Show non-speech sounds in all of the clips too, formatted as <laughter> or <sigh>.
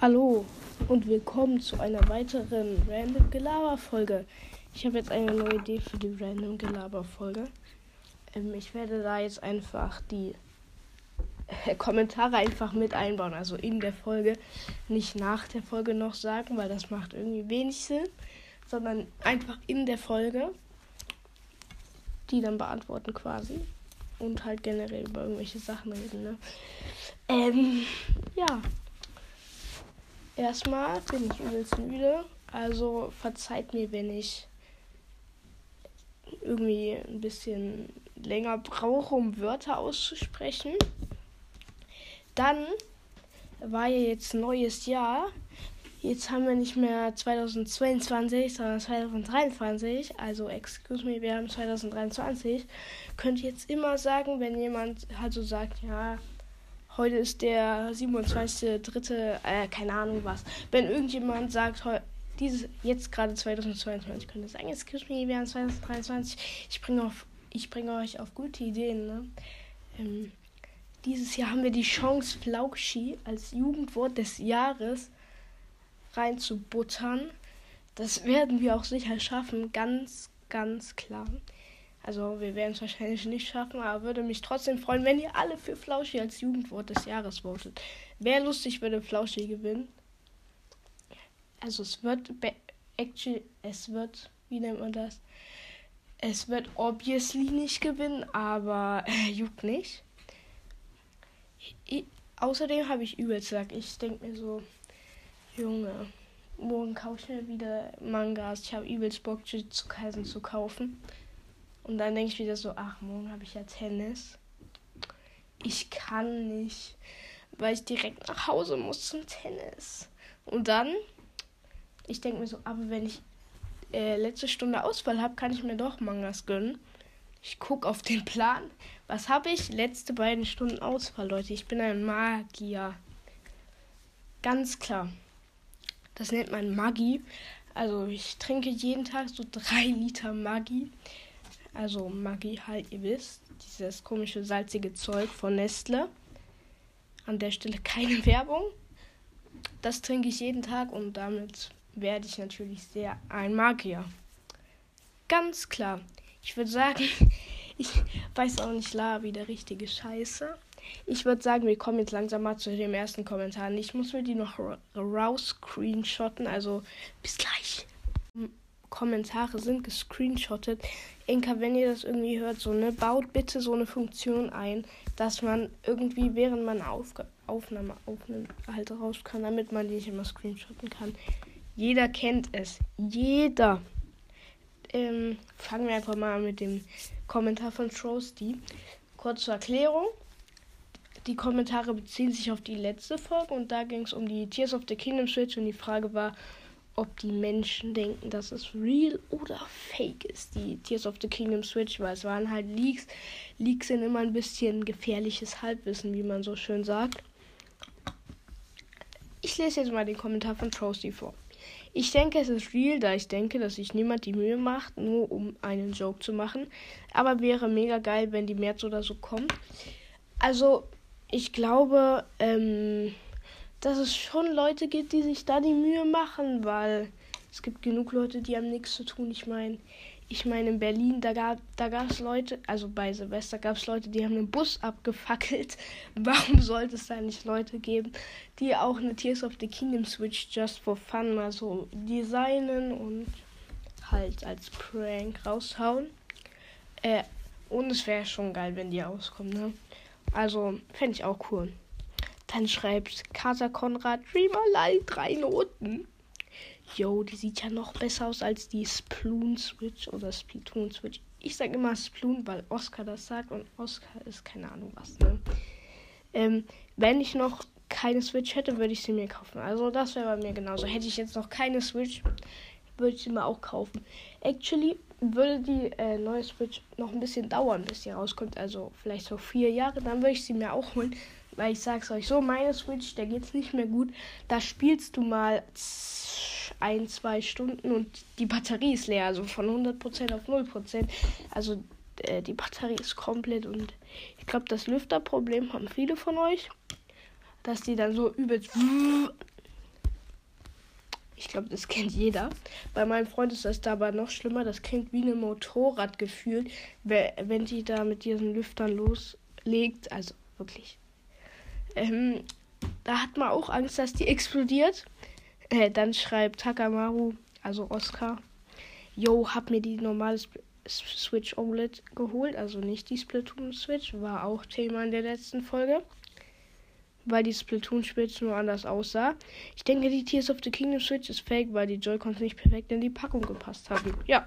Hallo und willkommen zu einer weiteren Random Gelaber Folge. Ich habe jetzt eine neue Idee für die Random Gelaber Folge. Ähm, ich werde da jetzt einfach die äh, Kommentare einfach mit einbauen, also in der Folge, nicht nach der Folge noch sagen, weil das macht irgendwie wenig Sinn, sondern einfach in der Folge die dann beantworten quasi und halt generell über irgendwelche Sachen reden. Ne? Ähm, ja. Erstmal bin ich übelst müde. Also verzeiht mir, wenn ich irgendwie ein bisschen länger brauche, um Wörter auszusprechen. Dann war ja jetzt neues Jahr. Jetzt haben wir nicht mehr 2022, sondern 2023. Also, excuse me, wir haben 2023. Könnt ihr jetzt immer sagen, wenn jemand halt so sagt, ja, Heute ist der 27.3., äh, keine Ahnung was. Wenn irgendjemand sagt, dieses, jetzt gerade 2022, könnte sagen, excuse me, wir haben 2023. Ich bringe, bringe euch auf gute Ideen. Ne? Ähm, dieses Jahr haben wir die Chance, Flaugschi als Jugendwort des Jahres reinzubuttern. Das werden wir auch sicher schaffen, ganz, ganz klar. Also wir werden es wahrscheinlich nicht schaffen, aber würde mich trotzdem freuen, wenn ihr alle für Flauschi als Jugendwort des Jahres votet. Wäre lustig, würde Flauschi gewinnen. Also es wird actually, es wird, wie nennt man das? Es wird obviously nicht gewinnen, aber äh, <laughs> juckt nicht. Ich, außerdem habe ich gesagt, ich denke mir so, Junge, morgen kaufe ich mir wieder Mangas. Ich habe übelst Bock, zu Kaisen zu kaufen. Und dann denke ich wieder so, ach, morgen habe ich ja Tennis. Ich kann nicht, weil ich direkt nach Hause muss zum Tennis. Und dann, ich denke mir so, aber wenn ich äh, letzte Stunde Ausfall habe, kann ich mir doch Mangas gönnen. Ich gucke auf den Plan. Was habe ich? Letzte beiden Stunden Ausfall, Leute. Ich bin ein Magier. Ganz klar. Das nennt man Maggi. Also ich trinke jeden Tag so drei Liter Maggi. Also Maggi halt, ihr wisst. Dieses komische salzige Zeug von Nestle. An der Stelle keine <laughs> Werbung. Das trinke ich jeden Tag und damit werde ich natürlich sehr ein Magier. Ganz klar. Ich würde sagen, <laughs> ich weiß auch nicht la wie der richtige Scheiße. Ich würde sagen, wir kommen jetzt langsam mal zu dem ersten Kommentar. Ich muss mir die noch raus screenshotten. Also bis gleich. Kommentare sind gescreenshottet. Inka, wenn ihr das irgendwie hört, so ne, baut bitte so eine Funktion ein, dass man irgendwie, während man Aufge Aufnahme aufnimmt, halt raus kann, damit man die nicht immer screenshotten kann. Jeder kennt es. Jeder. Ähm, fangen wir einfach mal mit dem Kommentar von Trosty. Kurz zur Erklärung. Die Kommentare beziehen sich auf die letzte Folge und da ging es um die Tears of the Kingdom Switch und die Frage war, ob die Menschen denken, dass es real oder fake ist, die Tears of the Kingdom Switch, weil es waren halt Leaks. Leaks sind immer ein bisschen gefährliches Halbwissen, wie man so schön sagt. Ich lese jetzt mal den Kommentar von Trosty vor. Ich denke, es ist real, da ich denke, dass sich niemand die Mühe macht, nur um einen Joke zu machen. Aber wäre mega geil, wenn die März oder so kommt. Also, ich glaube, ähm, dass es schon Leute gibt, die sich da die Mühe machen, weil es gibt genug Leute, die haben nichts zu tun. Ich meine, ich meine in Berlin, da gab da gab's Leute, also bei Silvester gab es Leute, die haben einen Bus abgefackelt. <laughs> Warum sollte es da nicht Leute geben, die auch eine Tears of the Kingdom Switch just for fun mal so designen und halt als Prank raushauen? Äh, und es wäre schon geil, wenn die auskommen, ne? Also, fände ich auch cool. Dann schreibt Casa Konrad Dreamer Light drei Noten. Yo, die sieht ja noch besser aus als die Sploon Switch oder Splatoon Switch. Ich sag immer Sploon, weil Oscar das sagt und Oscar ist keine Ahnung was. Ne? Ähm, wenn ich noch keine Switch hätte, würde ich sie mir kaufen. Also das wäre bei mir genauso. Hätte ich jetzt noch keine Switch, würde ich sie mir auch kaufen. Actually würde die äh, neue Switch noch ein bisschen dauern, bis sie rauskommt. Also vielleicht so vier Jahre, dann würde ich sie mir auch holen. Weil ich sag's euch so, meine Switch, der geht's nicht mehr gut. Da spielst du mal ein, zwei Stunden und die Batterie ist leer. Also von 100% auf 0%. Also äh, die Batterie ist komplett und ich glaube, das Lüfterproblem haben viele von euch. Dass die dann so übelst Ich glaube, das kennt jeder. Bei meinem Freund ist das dabei noch schlimmer. Das klingt wie ein Motorradgefühl, wenn die da mit diesen Lüftern loslegt. Also wirklich. Ähm, da hat man auch Angst, dass die explodiert. Äh, dann schreibt Takamaru, also Oscar, yo, hab mir die normale Switch OLED geholt, also nicht die Splatoon Switch, war auch Thema in der letzten Folge weil die Splatoon-Spitze nur anders aussah. Ich denke, die Tears of the Kingdom Switch ist fake, weil die Joy-Cons nicht perfekt in die Packung gepasst haben. Ja.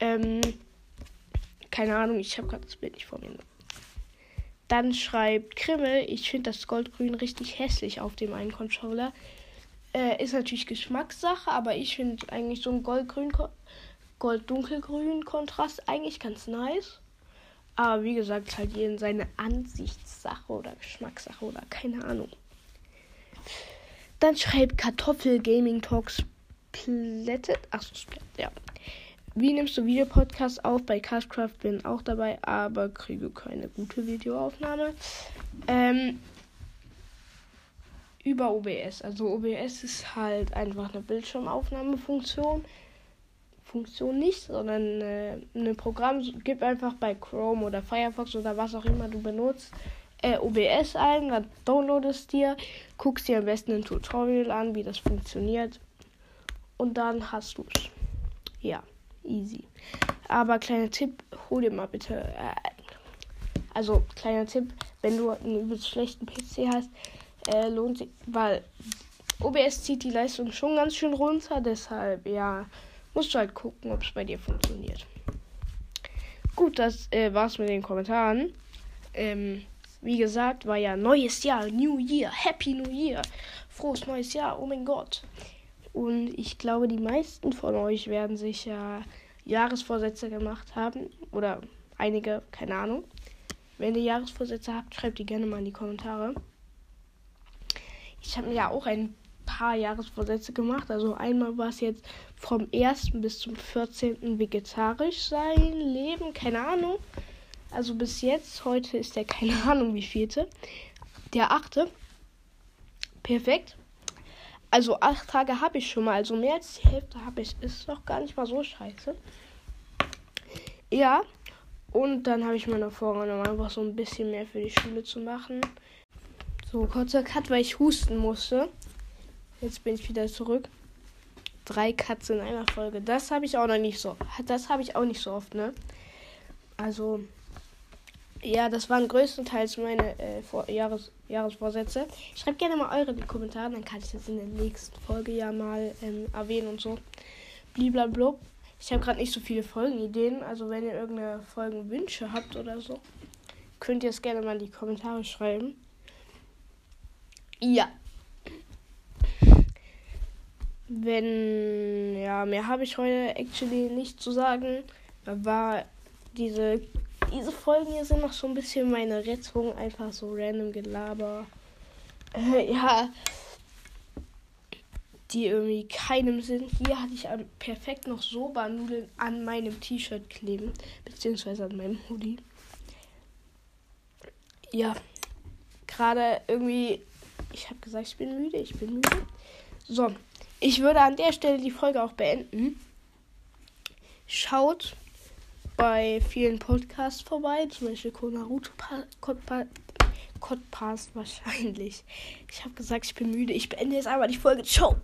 Ähm, keine Ahnung, ich habe gerade das Bild nicht vor mir. Dann schreibt Krimmel, ich finde das Goldgrün richtig hässlich auf dem einen Controller. Äh, ist natürlich Geschmackssache, aber ich finde eigentlich so ein Goldgrün, Gold-Dunkelgrün Kontrast eigentlich ganz nice. Aber wie gesagt, halt jeden seine Ansichtssache oder Geschmackssache oder keine Ahnung. Dann schreibt Kartoffel Gaming Talks Plättet. Achso, ja. Wie nimmst du Videopodcast auf? Bei Castcraft bin auch dabei, aber kriege keine gute Videoaufnahme. Ähm, über OBS. Also OBS ist halt einfach eine Bildschirmaufnahmefunktion. Funktion nicht, sondern äh, ein Programm. Gib einfach bei Chrome oder Firefox oder was auch immer du benutzt äh, OBS ein, dann downloadest dir, guckst dir am besten ein Tutorial an, wie das funktioniert und dann hast du es. Ja, easy. Aber kleiner Tipp, hol dir mal bitte. Äh, also kleiner Tipp, wenn du einen übelst schlechten PC hast, äh, lohnt sich, weil OBS zieht die Leistung schon ganz schön runter, deshalb ja Musst du halt gucken, ob es bei dir funktioniert. Gut, das äh, war's mit den Kommentaren. Ähm, wie gesagt, war ja neues Jahr, New Year, Happy New Year, frohes neues Jahr, oh mein Gott. Und ich glaube, die meisten von euch werden sich ja Jahresvorsätze gemacht haben. Oder einige, keine Ahnung. Wenn ihr Jahresvorsätze habt, schreibt die gerne mal in die Kommentare. Ich habe mir ja auch ein paar Jahresvorsätze gemacht. Also einmal war es jetzt vom 1. bis zum 14. vegetarisch sein, leben, keine Ahnung. Also bis jetzt, heute ist der keine <laughs> Ahnung wie vielte. Der 8. Perfekt. Also acht Tage habe ich schon mal, also mehr als die Hälfte habe ich. Ist doch gar nicht mal so scheiße. Ja, und dann habe ich mir noch vorgenommen, einfach so ein bisschen mehr für die Schule zu machen. So, kurzer Cut, weil ich husten musste. Jetzt bin ich wieder zurück. Drei Katzen in einer Folge. Das habe ich auch noch nicht so. Das habe ich auch nicht so oft, ne? Also, ja, das waren größtenteils meine äh, Vor Jahres Jahresvorsätze. Schreibt gerne mal eure in die Kommentare, dann kann ich das in der nächsten Folge ja mal ähm, erwähnen und so. Bliblablub. Ich habe gerade nicht so viele Folgenideen, also wenn ihr irgendeine Folgenwünsche habt oder so, könnt ihr es gerne mal in die Kommentare schreiben. Ja, wenn, ja, mehr habe ich heute actually nicht zu sagen. Aber diese, diese Folgen hier sind noch so ein bisschen meine Rettung. Einfach so random Gelaber. Äh, ja. Die irgendwie keinem Sinn. Hier hatte ich perfekt noch Soba-Nudeln an meinem T-Shirt kleben. Beziehungsweise an meinem Hoodie. Ja. Gerade irgendwie. Ich habe gesagt, ich bin müde. Ich bin müde. So. Ich würde an der Stelle die Folge auch beenden. Schaut bei vielen Podcasts vorbei, zum Beispiel Konaruto Podcast wahrscheinlich. Ich habe gesagt, ich bin müde. Ich beende jetzt aber die Folge. Ciao.